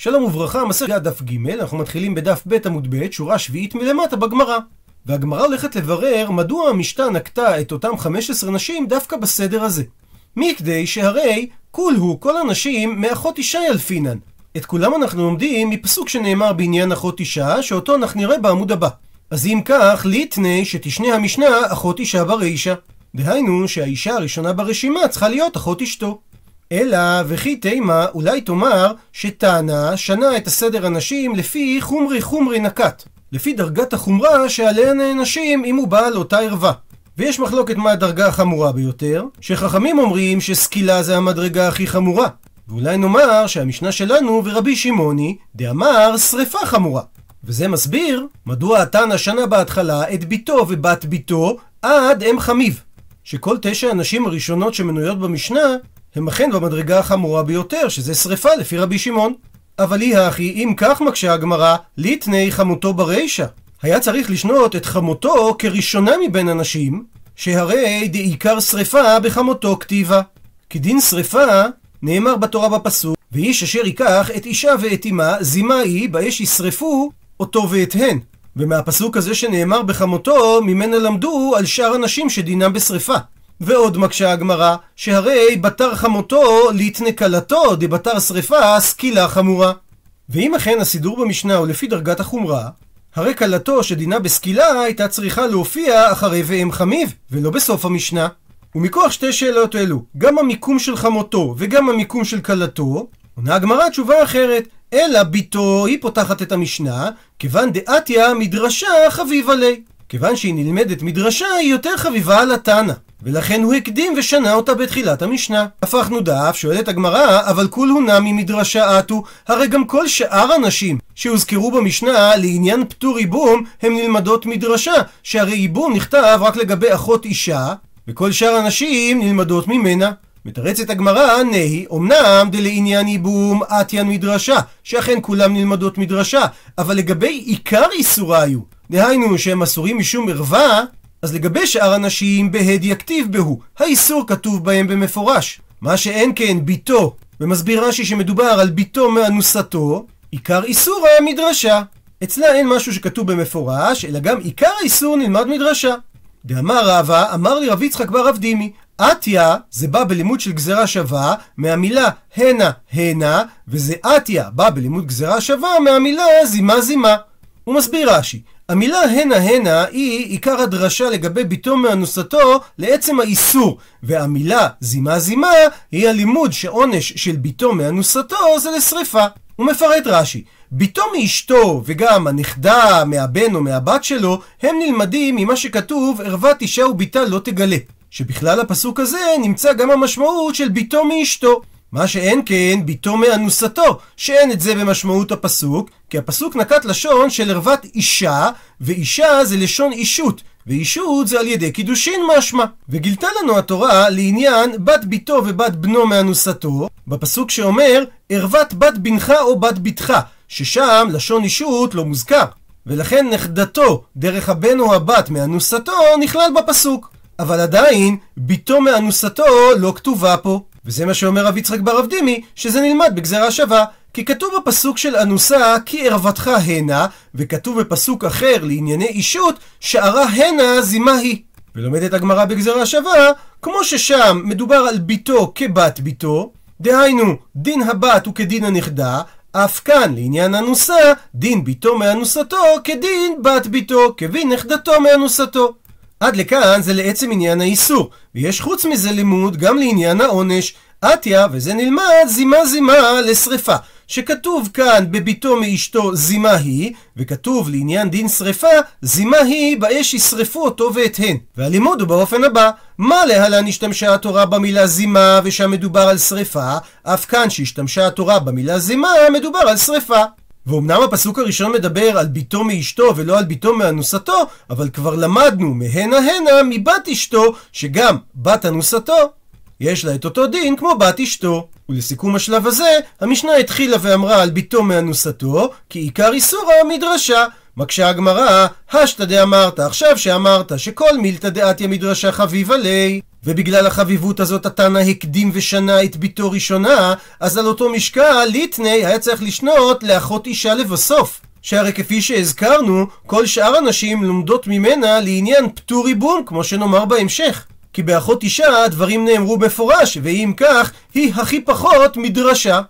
שלום וברכה, מסכת דף ג', אנחנו מתחילים בדף ב' עמוד ב', שורה שביעית מלמטה בגמרא. והגמרא הולכת לברר מדוע המשתה נקטה את אותם 15 נשים דווקא בסדר הזה. מכדי שהרי כול הוא, כל הנשים, מאחות אישה ילפינן. את כולם אנחנו לומדים מפסוק שנאמר בעניין אחות אישה, שאותו אנחנו נראה בעמוד הבא. אז אם כך, ליטני שתשנה המשנה אחות אישה ברישה. דהיינו שהאישה הראשונה ברשימה צריכה להיות אחות אשתו. אלא וכי תימה אולי תאמר שטענה שנה את הסדר הנשים לפי חומרי חומרי נקט. לפי דרגת החומרה שעליה נענשים אם הוא בעל אותה ערווה. ויש מחלוקת מה הדרגה החמורה ביותר, שחכמים אומרים שסקילה זה המדרגה הכי חמורה. ואולי נאמר שהמשנה שלנו ורבי שמעוני דאמר שריפה חמורה. וזה מסביר מדוע התנא שנה בהתחלה את ביתו ובת ביתו עד אם חמיב. שכל תשע הנשים הראשונות שמנויות במשנה הם אכן במדרגה החמורה ביותר, שזה שריפה לפי רבי שמעון. אבל היא הכי, אם כך מקשה הגמרא, ליטני חמותו ברישה. היה צריך לשנות את חמותו כראשונה מבין הנשים, שהרי דעיקר שריפה בחמותו כתיבה. כדין שריפה, נאמר בתורה בפסוק, ואיש אשר ייקח את אישה ואת אמה, זימה היא, באש ישרפו אותו ואת הן. ומהפסוק הזה שנאמר בחמותו, ממנה למדו על שאר הנשים שדינם בשריפה. ועוד מקשה הגמרא, שהרי בתר חמותו ליתנה כלתו דבתר שריפה סקילה חמורה. ואם אכן הסידור במשנה הוא לפי דרגת החומרה, הרי כלתו שדינה בסקילה הייתה צריכה להופיע אחרי ואם חמיב, ולא בסוף המשנה. ומכוח שתי שאלות אלו, גם המיקום של חמותו וגם המיקום של כלתו, עונה הגמרא תשובה אחרת, אלא ביתו היא פותחת את המשנה, כיוון דעתיה מדרשה חביבה לי. כיוון שהיא נלמדת מדרשה, היא יותר חביבה על התנא. ולכן הוא הקדים ושנה אותה בתחילת המשנה. הפכנו דף, שואלת הגמרא, אבל כול נמי מדרשה עטו, הרי גם כל שאר הנשים שהוזכרו במשנה לעניין פטור ייבום, הם נלמדות מדרשה, שהרי ייבום נכתב רק לגבי אחות אישה, וכל שאר הנשים נלמדות ממנה. מתרצת הגמרא, נהי, אמנם דלעניין ייבום עטיין מדרשה, שאכן כולם נלמדות מדרשה, אבל לגבי עיקר איסורה היו, דהיינו שהם אסורים משום ערווה, אז לגבי שאר הנשים, בהד יכתיב בהו, האיסור כתוב בהם במפורש. מה שאין כן ביתו, ומסביר רש"י שמדובר על ביתו מאנוסתו, עיקר איסור המדרשה. אצלה אין משהו שכתוב במפורש, אלא גם עיקר האיסור נלמד מדרשה. דאמר רבא, אמר לי רב יצחק בר רב דימי, עטיה זה בא בלימוד של גזרה שווה מהמילה הנה הנה, וזה עטיה בא בלימוד גזרה שווה מהמילה זימה זימה. הוא מסביר רש"י, המילה הנה הנה היא עיקר הדרשה לגבי ביתו מאנוסתו לעצם האיסור, והמילה זימה זימה היא הלימוד שעונש של ביתו מאנוסתו זה לשריפה. הוא מפרט רש"י, ביתו מאשתו וגם הנכדה מהבן או מהבת שלו הם נלמדים ממה שכתוב ערוות אישה וביתה לא תגלה. שבכלל הפסוק הזה נמצא גם המשמעות של ביתו מאשתו. מה שאין כן ביתו מאנוסתו, שאין את זה במשמעות הפסוק, כי הפסוק נקט לשון של ערוות אישה, ואישה זה לשון אישות, ואישות זה על ידי קידושין משמע. וגילתה לנו התורה לעניין בת ביתו ובת בנו מאנוסתו, בפסוק שאומר ערוות בת בנך או בת בתך, ששם לשון אישות לא מוזכר. ולכן נכדתו דרך הבן או הבת מאנוסתו נכלל בפסוק. אבל עדיין, ביתו מאנוסתו לא כתובה פה. וזה מה שאומר רב יצחק בר רב דימי, שזה נלמד בגזרה שווה. כי כתוב בפסוק של אנוסה, כי ערוותך הנה, וכתוב בפסוק אחר לענייני אישות, שערה הנה זימה היא. ולומדת הגמרא בגזרה שווה, כמו ששם מדובר על ביתו כבת ביתו, דהיינו, דין הבת הוא כדין הנכדה, אף כאן, לעניין אנוסה, דין ביתו מאנוסתו כדין בת ביתו, כבין נכדתו מאנוסתו. עד לכאן זה לעצם עניין האיסור, ויש חוץ מזה לימוד גם לעניין העונש. עטיה, וזה נלמד, זימה זימה לשריפה. שכתוב כאן בביתו מאשתו זימה היא, וכתוב לעניין דין שריפה, זימה היא באש ישרפו אותו ואת הן. והלימוד הוא באופן הבא, מה להלן השתמשה התורה במילה זימה ושם מדובר על שריפה, אף כאן שהשתמשה התורה במילה זימה מדובר על שריפה. ואומנם הפסוק הראשון מדבר על ביתו מאשתו ולא על ביתו מאנוסתו, אבל כבר למדנו מהנה הנה מבת אשתו, שגם בת אנוסתו יש לה את אותו דין כמו בת אשתו. ולסיכום השלב הזה, המשנה התחילה ואמרה על ביתו מאנוסתו, כי עיקר איסורה מדרשה. מקשה הגמרא, השתא דאמרת, עכשיו שאמרת שכל מילתא דעתיה מדרשה חביבה ליה, ובגלל החביבות הזאת התנא הקדים ושנה את ביתו ראשונה, אז על אותו משקל ליטני היה צריך לשנות לאחות אישה לבסוף. שהרי כפי שהזכרנו, כל שאר הנשים לומדות ממנה לעניין פטור ריבון, כמו שנאמר בהמשך. כי באחות אישה הדברים נאמרו מפורש, ואם כך, היא הכי פחות מדרשה.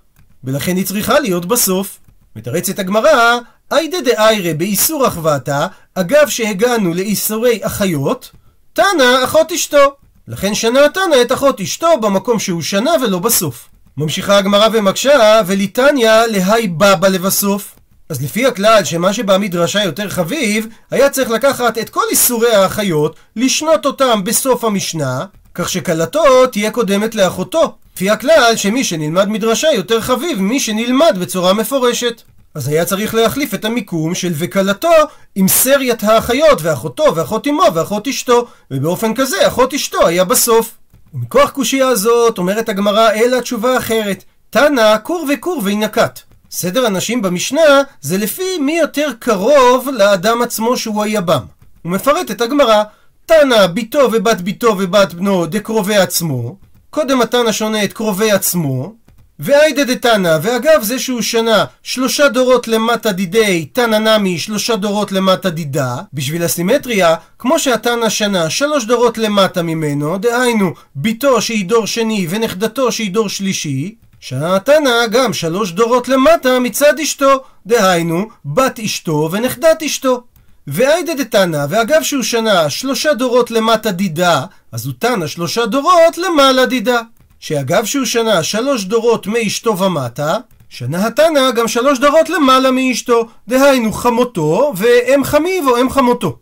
ולכן היא צריכה להיות בסוף. מתרצת הגמרא, איידה דאיירה באיסור אחוותה, אגב שהגענו לאיסורי אחיות, תנא אחות אשתו. לכן שנה התנא את אחות אשתו במקום שהוא שנה ולא בסוף. ממשיכה הגמרא ומקשה, וליתניא להי בבא לבסוף. אז לפי הכלל שמה שבמדרשה יותר חביב, היה צריך לקחת את כל איסורי האחיות, לשנות אותם בסוף המשנה, כך שכלתו תהיה קודמת לאחותו. לפי הכלל שמי שנלמד מדרשה יותר חביב ממי שנלמד בצורה מפורשת. אז היה צריך להחליף את המיקום של וכלתו עם סריית האחיות ואחותו ואחות אמו ואחות אשתו ובאופן כזה אחות אשתו היה בסוף. ומכוח קושייה הזאת אומרת הגמרא אלא תשובה אחרת תנא כור וכור וינקת סדר הנשים במשנה זה לפי מי יותר קרוב לאדם עצמו שהוא היבם. הוא מפרט את הגמרא, תנא ביתו ובת ביתו ובת בנו דקרובי עצמו, קודם התנא שונה את קרובי עצמו, ואיידה דתנא, ואגב זה שהוא שנה שלושה דורות למטה דידי תנא נמי שלושה דורות למטה דידה, בשביל הסימטריה, כמו שהתנא שנה שלוש דורות למטה ממנו, דהיינו ביתו שהיא דור שני ונכדתו שהיא דור שלישי, שהתנא גם שלוש דורות למטה מצד אשתו, דהיינו בת אשתו ונכדת אשתו. ואיידה דתנא, ואגב שהוא שנה שלושה דורות למטה דידה, אז הוא תנא שלושה דורות למעלה דידה. שאגב שהוא שנה שלוש דורות מאשתו ומטה, שנה התנא גם שלוש דורות למעלה מאשתו, דהיינו חמותו ואם חמיו או אם חמותו.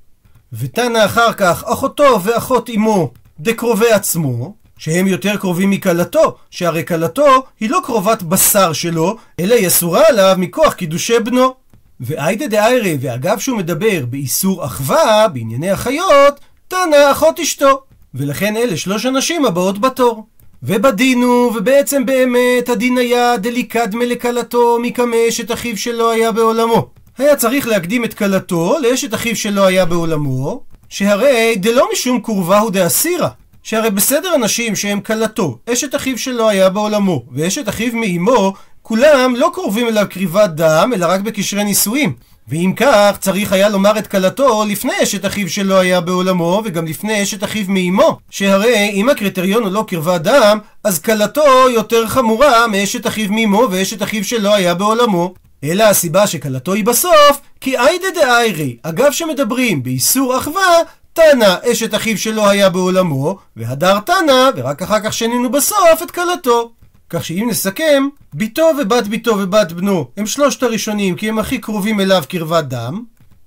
ותנא אחר כך אחותו ואחות אמו דקרובי עצמו, שהם יותר קרובים מכלתו, שהרי כלתו היא לא קרובת בשר שלו, אלא היא אסורה עליו מכוח קידושי בנו. ואיידה דאיירי, ואגב שהוא מדבר באיסור אחווה, בענייני החיות, תנא אחות אשתו. ולכן אלה שלוש הנשים הבאות בתור. ובדין הוא, ובעצם באמת הדין היה דליקדמה לכלתו מקמא אשת אחיו שלא היה בעולמו. היה צריך להקדים את כלתו לאשת אחיו שלא היה בעולמו, שהרי דלא משום קורבה הוא דאסירה. שהרי בסדר אנשים שהם כלתו, אשת אחיו שלא היה בעולמו, ואשת אחיו מאמו, כולם לא קרובים אליו קריבת דם, אלא רק בקשרי נישואים. ואם כך, צריך היה לומר את כלתו לפני אשת אחיו שלא היה בעולמו, וגם לפני אשת אחיו מאמו. שהרי אם הקריטריון הוא לא קרבת דם, אז כלתו יותר חמורה מאשת אחיו מאמו ואשת אחיו שלא היה בעולמו. אלא הסיבה שכלתו היא בסוף, כי איידה דאיירי, אגב שמדברים באיסור אחווה, תנא אשת אחיו שלא היה בעולמו, והדר תנא, ורק אחר כך שנינו בסוף את כלתו. כך שאם נסכם, ביתו ובת ביתו ובת בנו הם שלושת הראשונים כי הם הכי קרובים אליו קרבת דם.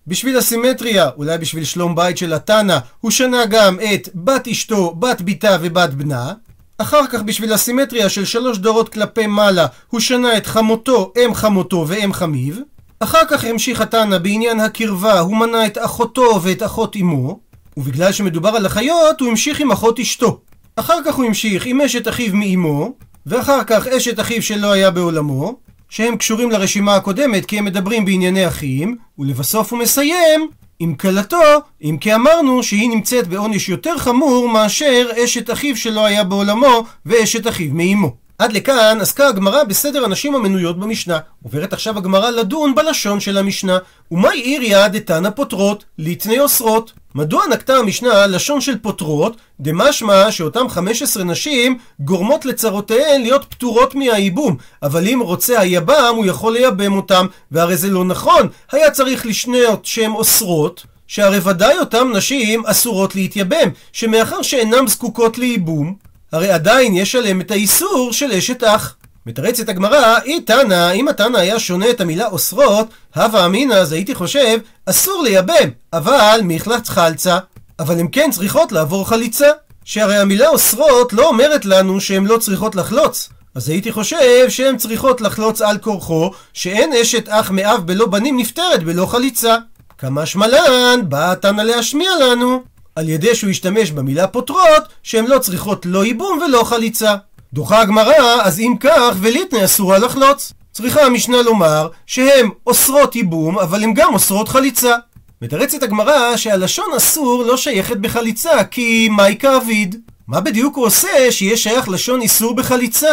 בשביל הסימטריה, אולי בשביל שלום בית של התנא, הוא שנה גם את בת אשתו, בת ביתה ובת בנה. אחר כך בשביל הסימטריה של שלוש דורות כלפי מעלה, הוא שנה את חמותו, אם חמותו ואם חמיו. אחר כך המשיך התנא בעניין הקרבה, הוא מנה את אחותו ואת אחות אמו. ובגלל שמדובר על אחיות, הוא המשיך עם אחות אשתו. אחר כך הוא המשיך עם אשת אחיו מאמו, ואחר כך אשת אחיו שלא היה בעולמו, שהם קשורים לרשימה הקודמת כי הם מדברים בענייני אחים, ולבסוף הוא מסיים עם כלתו, אם כי אמרנו שהיא נמצאת בעונש יותר חמור מאשר אשת אחיו שלא היה בעולמו ואשת אחיו מאמו. עד לכאן עסקה הגמרא בסדר הנשים המנויות במשנה. עוברת עכשיו הגמרא לדון בלשון של המשנה. ומאי עיריה דתנא פוטרות, ליטני אוסרות. מדוע נקטה המשנה לשון של פוטרות, דמשמע שאותם 15 נשים גורמות לצרותיהן להיות פטורות מהייבום, אבל אם רוצה היבם הוא יכול לייבם אותם, והרי זה לא נכון, היה צריך לשנות שהן אוסרות, שהרי ודאי אותם נשים אסורות להתייבם, שמאחר שאינן זקוקות לייבום, הרי עדיין יש עליהם את האיסור של אשת אח. מתרצת הגמרא, אי תנא, אם התנא היה שונה את המילה אוסרות, הווה אמינא, אז הייתי חושב, אסור לייבם, אבל מחלץ חלצה. אבל הן כן צריכות לעבור חליצה. שהרי המילה אוסרות לא אומרת לנו שהן לא צריכות לחלוץ. אז הייתי חושב שהן צריכות לחלוץ על כורחו, שאין אשת אח מאב בלא בנים נפטרת בלא חליצה. כמה שמלן, בא תנא להשמיע לנו. על ידי שהוא ישתמש במילה פותרות, שהן לא צריכות לא ייבום ולא חליצה. דוחה הגמרא, אז אם כך, וליטנה אסורה לחלוץ. צריכה המשנה לומר שהן אוסרות ייבום, אבל הן גם אוסרות חליצה. מתרצת הגמרא שהלשון אסור לא שייכת בחליצה, כי מהי כאביד? מה בדיוק הוא עושה שיהיה שייך לשון איסור בחליצה?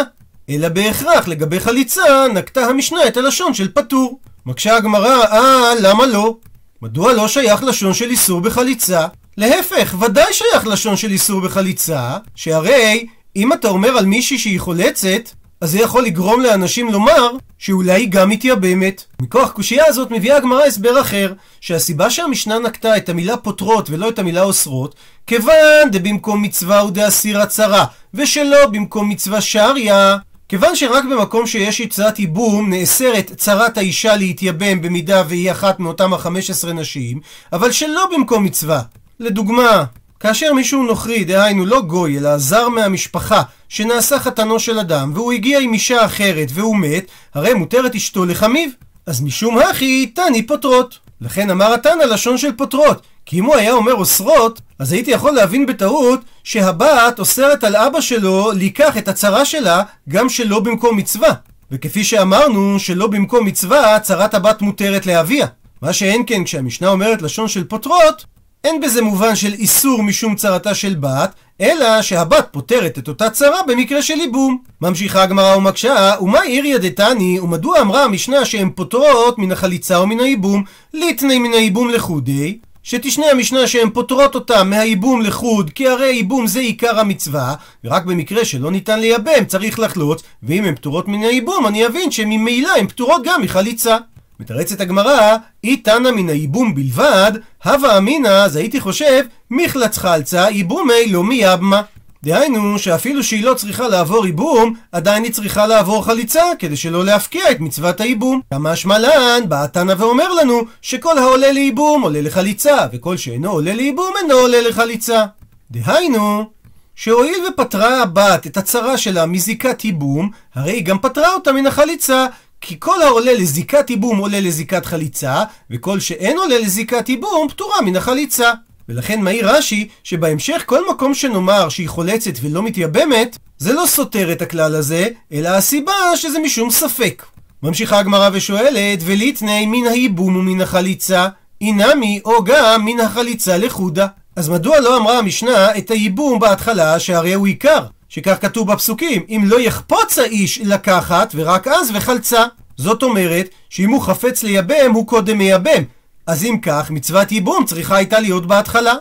אלא בהכרח לגבי חליצה נקטה המשנה את הלשון של פטור. מקשה הגמרא, אה, למה לא? מדוע לא שייך לשון של איסור בחליצה? להפך, ודאי שייך לשון של איסור בחליצה, שהרי אם אתה אומר על מישהי שהיא חולצת, אז זה יכול לגרום לאנשים לומר שאולי היא גם מתייבמת. מכוח קושייה הזאת מביאה הגמרא הסבר אחר, שהסיבה שהמשנה נקטה את המילה פותרות ולא את המילה אוסרות, כיוון דבמקום מצווה הוא דאסיר הצרה, ושלא במקום מצווה שריה. כיוון שרק במקום שיש יצרת ייבום נאסרת צרת האישה להתייבם במידה והיא אחת מאותם החמש עשרה נשים, אבל שלא במקום מצווה. לדוגמה, כאשר מישהו נוכרי, דהיינו לא גוי, אלא זר מהמשפחה, שנעשה חתנו של אדם, והוא הגיע עם אישה אחרת והוא מת, הרי מותרת אשתו לחמיו. אז משום הכי, תני פותרות. לכן אמר התנא לשון של פותרות. כי אם הוא היה אומר אוסרות, אז הייתי יכול להבין בטעות שהבת אוסרת על אבא שלו לקח את הצרה שלה גם שלא במקום מצווה. וכפי שאמרנו, שלא במקום מצווה, צרת הבת מותרת לאביה. מה שאין כן כשהמשנה אומרת לשון של פותרות, אין בזה מובן של איסור משום צרתה של בת, אלא שהבת פותרת את אותה צרה במקרה של ייבום. ממשיכה הגמרא ומקשה, ומה עיריה דתני, ומדוע אמרה המשנה שהן פותרות מן החליצה או מן הייבום, ליטני מן הייבום לחודי, שתשנה המשנה שהן פותרות אותה מהייבום לחוד, כי הרי ייבום זה עיקר המצווה, ורק במקרה שלא ניתן לייבם צריך לחלוץ, ואם הן פטורות מן הייבום, אני אבין שממילא הן פטורות גם מחליצה. מתרצת הגמרא, אי תנא מן הייבום בלבד, הווה אמינא, אז הייתי חושב, מיחלץ חלצה, ייבומי לא מייבמה. דהיינו, שאפילו שהיא לא צריכה לעבור ייבום, עדיין היא צריכה לעבור חליצה, כדי שלא להפקיע את מצוות הייבום. קא משמע לן, בא תנא ואומר לנו, שכל העולה לייבום עולה לחליצה, וכל שאינו עולה לייבום אינו עולה לחליצה. דהיינו, שהואיל ופטרה הבת את הצרה שלה מזיקת ייבום, הרי היא גם פטרה אותה מן החליצה, כי כל העולה לזיקת ייבום עולה לזיקת חליצה, וכל שאין עולה לזיקת ייבום פטורה מן החליצה. ולכן מעיר רש"י, שבהמשך כל מקום שנאמר שהיא חולצת ולא מתייבמת, זה לא סותר את הכלל הזה, אלא הסיבה שזה משום ספק. ממשיכה הגמרא ושואלת, וליתני מן הייבום ומן החליצה, אינמי או גם מן החליצה לחודה. אז מדוע לא אמרה המשנה את הייבום בהתחלה, שהרי הוא עיקר? שכך כתוב בפסוקים, אם לא יחפוץ האיש לקחת, ורק אז וחלצה. זאת אומרת, שאם הוא חפץ לייבם, הוא קודם מייבם. אז אם כך, מצוות ייבום צריכה הייתה להיות בהתחלה.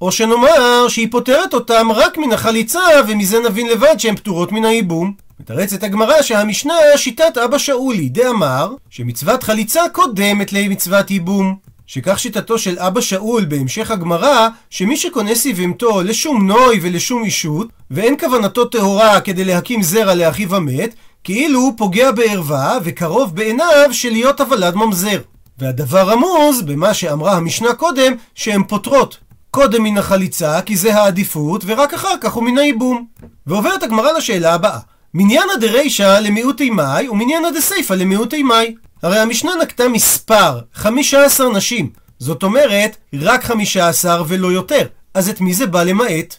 או שנאמר שהיא פותרת אותם רק מן החליצה, ומזה נבין לבד שהן פטורות מן הייבום. מתרצת הגמרא שהמשנה שיטת אבא שאולי, דאמר שמצוות חליצה קודמת למצוות ייבום. שכך שיטתו של אבא שאול בהמשך הגמרא, שמי שקונה סיבמתו לשום נוי ולשום אישות, ואין כוונתו טהורה כדי להקים זרע לאחיו המת, כאילו הוא פוגע בערווה וקרוב בעיניו של להיות הוולד ממזר. והדבר רמוז במה שאמרה המשנה קודם, שהן פותרות. קודם מן החליצה, כי זה העדיפות, ורק אחר כך הוא מן הייבום. ועוברת הגמרא לשאלה הבאה: מניינה דרישא למיעוטי מאי, ומניינה דסייפא למיעוטי מאי. הרי המשנה נקטה מספר, 15 נשים. זאת אומרת, רק 15 ולא יותר. אז את מי זה בא למעט?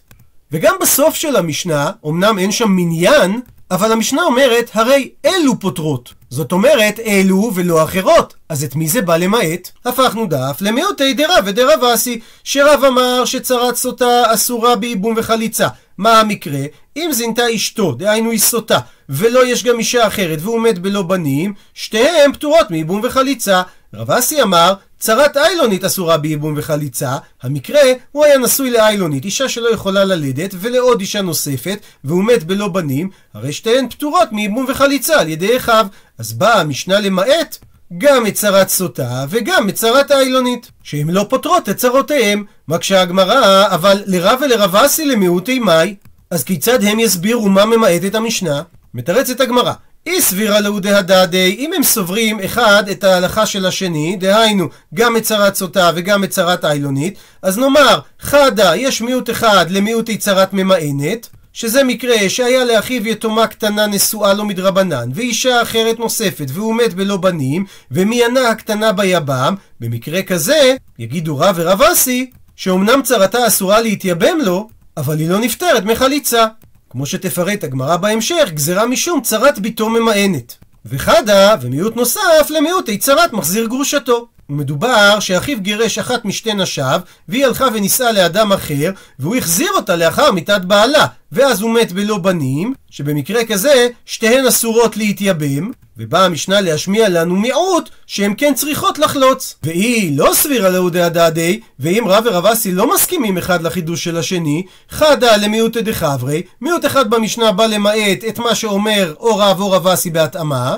וגם בסוף של המשנה, אמנם אין שם מניין, אבל המשנה אומרת, הרי אלו פוטרות. זאת אומרת, אלו ולא אחרות. אז את מי זה בא למעט? הפכנו דף למיעוטי דרב ודרב אסי, שרב אמר שצרת סוטה אסורה בייבום וחליצה. מה המקרה? אם זינתה אשתו, דהיינו היא סוטה, ולא יש גם אישה אחרת והוא מת בלא בנים, שתיהן פטורות מייבום וחליצה. רב אסי אמר, צרת איילונית אסורה בייבום וחליצה, המקרה הוא היה נשוי לאיילונית, אישה שלא יכולה ללדת, ולעוד אישה נוספת, והוא מת בלא בנים, הרי שתיהן פטורות מייבום וחליצה על ידי אחיו. אז באה המשנה למעט גם את צרת סוטה וגם את צרת האילונית, שהן לא פותרות את צרותיהם. מקשה הגמרא, אבל לרב ולרב אסי למיעוטי מאי, אז כיצד הם יסבירו מה ממעט את המשנה? מתרצת הגמרא, אי סבירה לאו דהדדי, אם הם סוברים אחד את ההלכה של השני, דהיינו גם את צרת סוטה וגם את צרת איילונית, אז נאמר, חדה יש מיעוט אחד למיעוטי צרת ממאנת, שזה מקרה שהיה לאחיו יתומה קטנה נשואה לו מדרבנן, ואישה אחרת נוספת, והוא מת בלא בנים, ומיינה הקטנה ביבם, במקרה כזה, יגידו רב ורב אסי, שאומנם צרתה אסורה להתייבם לו, אבל היא לא נפטרת מחליצה. כמו שתפרט הגמרא בהמשך, גזרה משום צרת ביתו ממאנת. וחדה, ומיעוט נוסף, למיעוט צרת מחזיר גרושתו. ומדובר שאחיו גירש אחת משתי נשיו, והיא הלכה ונישאה לאדם אחר, והוא החזיר אותה לאחר מיתת בעלה, ואז הוא מת בלא בנים, שבמקרה כזה שתיהן אסורות להתייבם, ובאה המשנה להשמיע לנו מיעוט שהן כן צריכות לחלוץ. והיא לא סבירה לאודי הדדי, ואם רב ורב אסי לא מסכימים אחד לחידוש של השני, חדה למיעוט דחברי, מיעוט אחד במשנה בא למעט את מה שאומר או רב או רב אסי בהתאמה,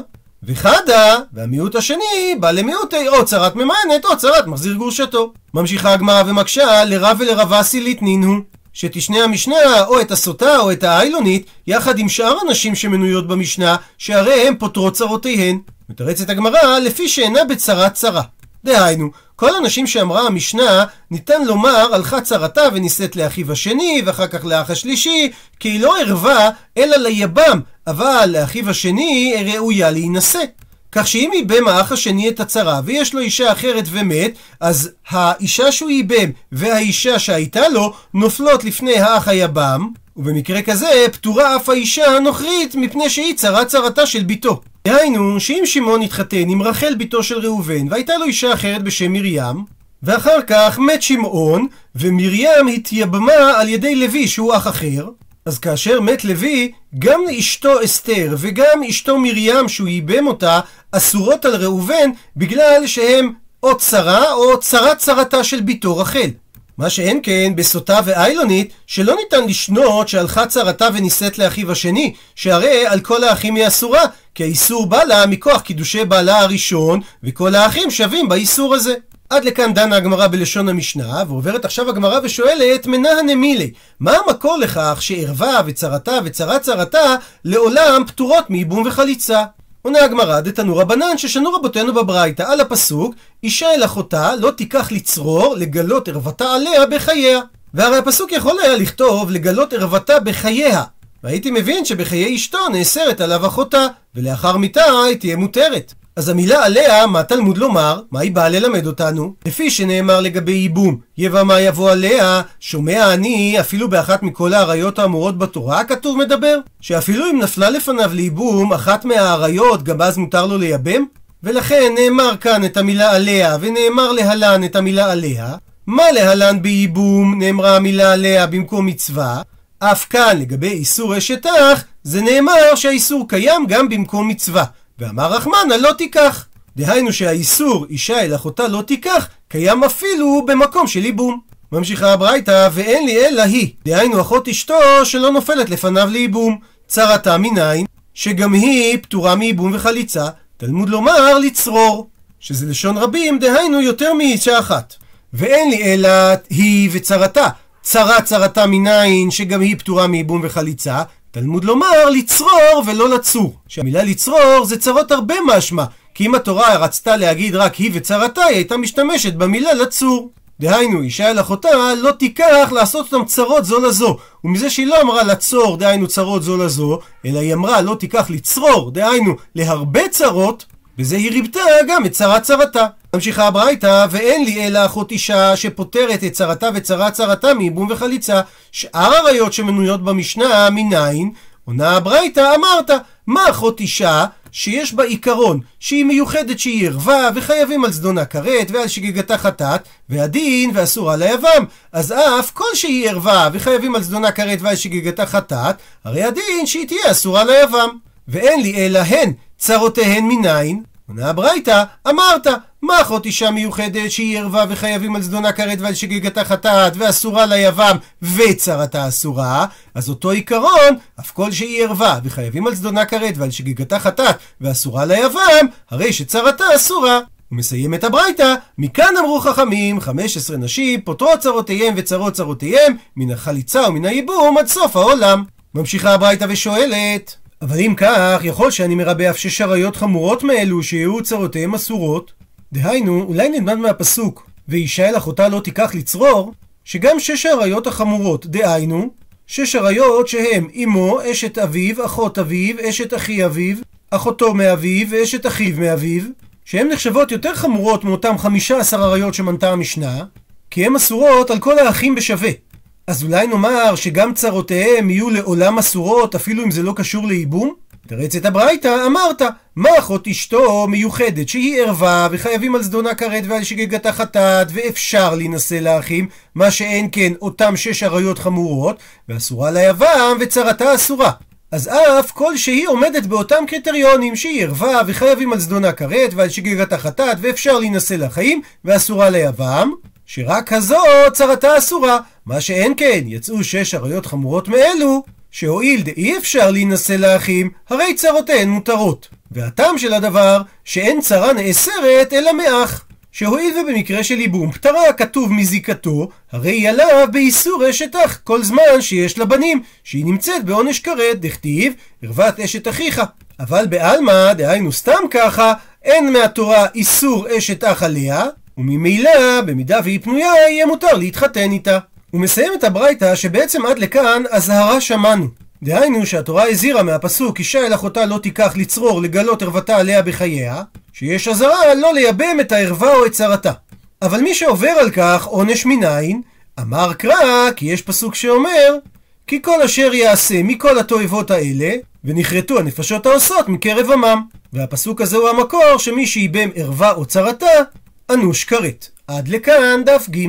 וחדה, והמיעוט השני, בא למיעוטי או צרת ממיינת או צרת מחזיר גרושתו. ממשיכה הגמרא ומקשה לרב ולרב אסי ליטנין הוא. שתשנה המשנה או את הסוטה או את האיילונית יחד עם שאר הנשים שמנויות במשנה שהרי הן פותרות צרותיהן. מתרצת הגמרא לפי שאינה בצרת צרה. דהיינו, כל הנשים שאמרה המשנה, ניתן לומר הלכה צרתה ונישאת לאחיו השני, ואחר כך לאח השלישי, כי היא לא ערבה, אלא ליבם, אבל לאחיו השני ראויה להינשא. כך שאם ייבם האח השני את הצרה ויש לו אישה אחרת ומת, אז האישה שהוא ייבם והאישה שהייתה לו נופלות לפני האח היבם, ובמקרה כזה פטורה אף האישה הנוכרית מפני שהיא צרה צרתה של ביתו. דהיינו, שאם שמעון התחתן עם רחל ביתו של ראובן והייתה לו אישה אחרת בשם מרים, ואחר כך מת שמעון, ומרים התייבמה על ידי לוי שהוא אח אחר, אז כאשר מת לוי, גם אשתו אסתר וגם אשתו מרים שהוא ייבם אותה, אסורות על ראובן בגלל שהם או צרה או צרת צרתה של ביתו רחל. מה שאין כן בסוטה ואיילונית, שלא ניתן לשנות שהלכה צרתה ונישאת לאחיו השני, שהרי על כל האחים היא אסורה, כי האיסור בא לה מכוח קידושי בעלה הראשון, וכל האחים שווים באיסור הזה. עד לכאן דנה הגמרא בלשון המשנה, ועוברת עכשיו הגמרא ושואלת, מנה הנמילי, מה המקור לכך שערווה וצרתה וצרת צרתה לעולם פטורות מייבום וחליצה? עונה הגמרא, דתנו רבנן ששנו רבותינו בברייתא על הפסוק, אישה אל אחותה לא תיקח לצרור לגלות ערוותה עליה בחייה. והרי הפסוק יכול היה לכתוב לגלות ערוותה בחייה. והייתי מבין שבחיי אשתו נאסרת עליו אחותה, ולאחר מיתה היא תהיה מותרת. אז המילה עליה, מה תלמוד לומר? מה היא באה ללמד אותנו? לפי שנאמר לגבי ייבום, יבמה יבוא עליה, שומע אני, אפילו באחת מכל האריות האמורות בתורה הכתוב מדבר? שאפילו אם נפלה לפניו לייבום אחת מהאריות, גם אז מותר לו לייבם? ולכן נאמר כאן את המילה עליה, ונאמר להלן את המילה עליה. מה להלן בייבום נאמרה המילה עליה במקום מצווה? אף כאן לגבי איסור אשת אח, זה נאמר שהאיסור קיים גם במקום מצווה. ואמר רחמנא לא תיקח. דהיינו שהאיסור אישה אל אחותה לא תיקח, קיים אפילו במקום של ייבום. ממשיכה הברייתא, ואין לי אלא היא. דהיינו אחות אשתו שלא נופלת לפניו לייבום. צרתה מניין, שגם היא פטורה מייבום וחליצה, תלמוד לומר לצרור. שזה לשון רבים, דהיינו יותר מאישה אחת. ואין לי אלא היא וצרתה. צרה צרתה מניין, שגם היא פטורה מייבום וחליצה, תלמוד לומר לצרור ולא לצור. שהמילה לצרור זה צרות הרבה משמע, כי אם התורה רצתה להגיד רק היא וצרתה, היא הייתה משתמשת במילה לצור. דהיינו, אישה אל אחותה לא תיקח לעשות אותם צרות זו לזו. ומזה שהיא לא אמרה לצור, דהיינו צרות זו לזו, אלא היא אמרה לא תיקח לצרור, דהיינו להרבה צרות, בזה היא ריבתה גם את צרת צרתה. ממשיכה הברייתא, ואין לי אלא אחות אישה שפותרת את צרתה וצרת צרתה מייבום וחליצה. שאר עריות שמנויות במשנה, מניין? עונה הברייתא, אמרת, מה אחות אישה שיש בה עיקרון, שהיא מיוחדת שהיא ערווה, וחייבים על זדונה כרת, ועל שגיגתה חטאת, והדין ואסורה ליבם. אז אף כל שהיא ערווה, וחייבים על זדונה כרת ועל שגיגתה חטאת, הרי הדין שהיא תהיה אסורה ליבם. ואין לי אלא הן צרותיהן מניין? עונה הברייתא, אמרת, מה אחות אישה מיוחדת שהיא ערווה וחייבים על זדונה כרת ועל שגיגתה חטאת ואסורה ליבם וצרתה אסורה, אז אותו עיקרון, אף כל שהיא ערווה וחייבים על זדונה כרת ועל שגיגתה חטאת ואסורה ליבם, הרי שצרתה אסורה. הוא מסיים את הברייתא, מכאן אמרו חכמים, 15 נשים פותרות צרותיהם וצרות צרותיהם, מן החליצה ומן הייבום עד סוף העולם. ממשיכה הברייתא ושואלת, אבל אם כך, יכול שאני מרבה אף שש עריות חמורות מאלו שיהיו צרותיהם אסורות? דהיינו, אולי נלמד מהפסוק, ואישה אל אחותה לא תיקח לצרור, שגם שש העריות החמורות, דהיינו, שש עריות שהם אמו, אשת אביו, אחות אביו, אשת אחי אביו, אחותו מאביו ואשת אחיו מאביו, שהן נחשבות יותר חמורות מאותם חמישה עשר עריות שמנתה המשנה, כי הן אסורות על כל האחים בשווה. אז אולי נאמר שגם צרותיהם יהיו לעולם אסורות אפילו אם זה לא קשור לייבום? תרץ את הברייתא, אמרת, מה אחות אשתו מיוחדת, שהיא ערווה, וחייבים על זדונה כרת ועל שגגתה חטאת, ואפשר להינשא לאחים, מה שאין כן אותם שש עריות חמורות, ואסורה ליבם, וצרתה אסורה. אז אף כל שהיא עומדת באותם קריטריונים שהיא ערווה וחייבים על זדונה כרת ועל שגגתה חטאת ואפשר להינשא לחיים ואסורה ליבם שרק הזו צרתה אסורה מה שאין כן יצאו שש עריות חמורות מאלו שהואיל דאי אפשר להינשא לאחים הרי צרותיהן מותרות והטעם של הדבר שאין צרה נאסרת אלא מאח שהואיל ובמקרה של ייבום פטרה כתוב מזיקתו, הרי עליו באיסור אשת אח כל זמן שיש לה בנים, שהיא נמצאת בעונש כרת, דכתיב ערוות אשת אחיך. אבל בעלמא, דהיינו סתם ככה, אין מהתורה איסור אשת אח עליה, וממילא, במידה והיא פנויה, יהיה מותר להתחתן איתה. הוא מסיים את הברייתא שבעצם עד לכאן אזהרה שמענו. דהיינו שהתורה הזהירה מהפסוק אישה אל אחותה לא תיקח לצרור לגלות ערוותה עליה בחייה שיש אזהרה לא לייבם את הערווה או את צרתה. אבל מי שעובר על כך עונש מניין? אמר קרא כי יש פסוק שאומר כי כל אשר יעשה מכל התועבות האלה ונכרתו הנפשות העושות מקרב עמם והפסוק הזה הוא המקור שמי שייבם ערווה או צרתה אנוש כרת. עד לכאן דף ג'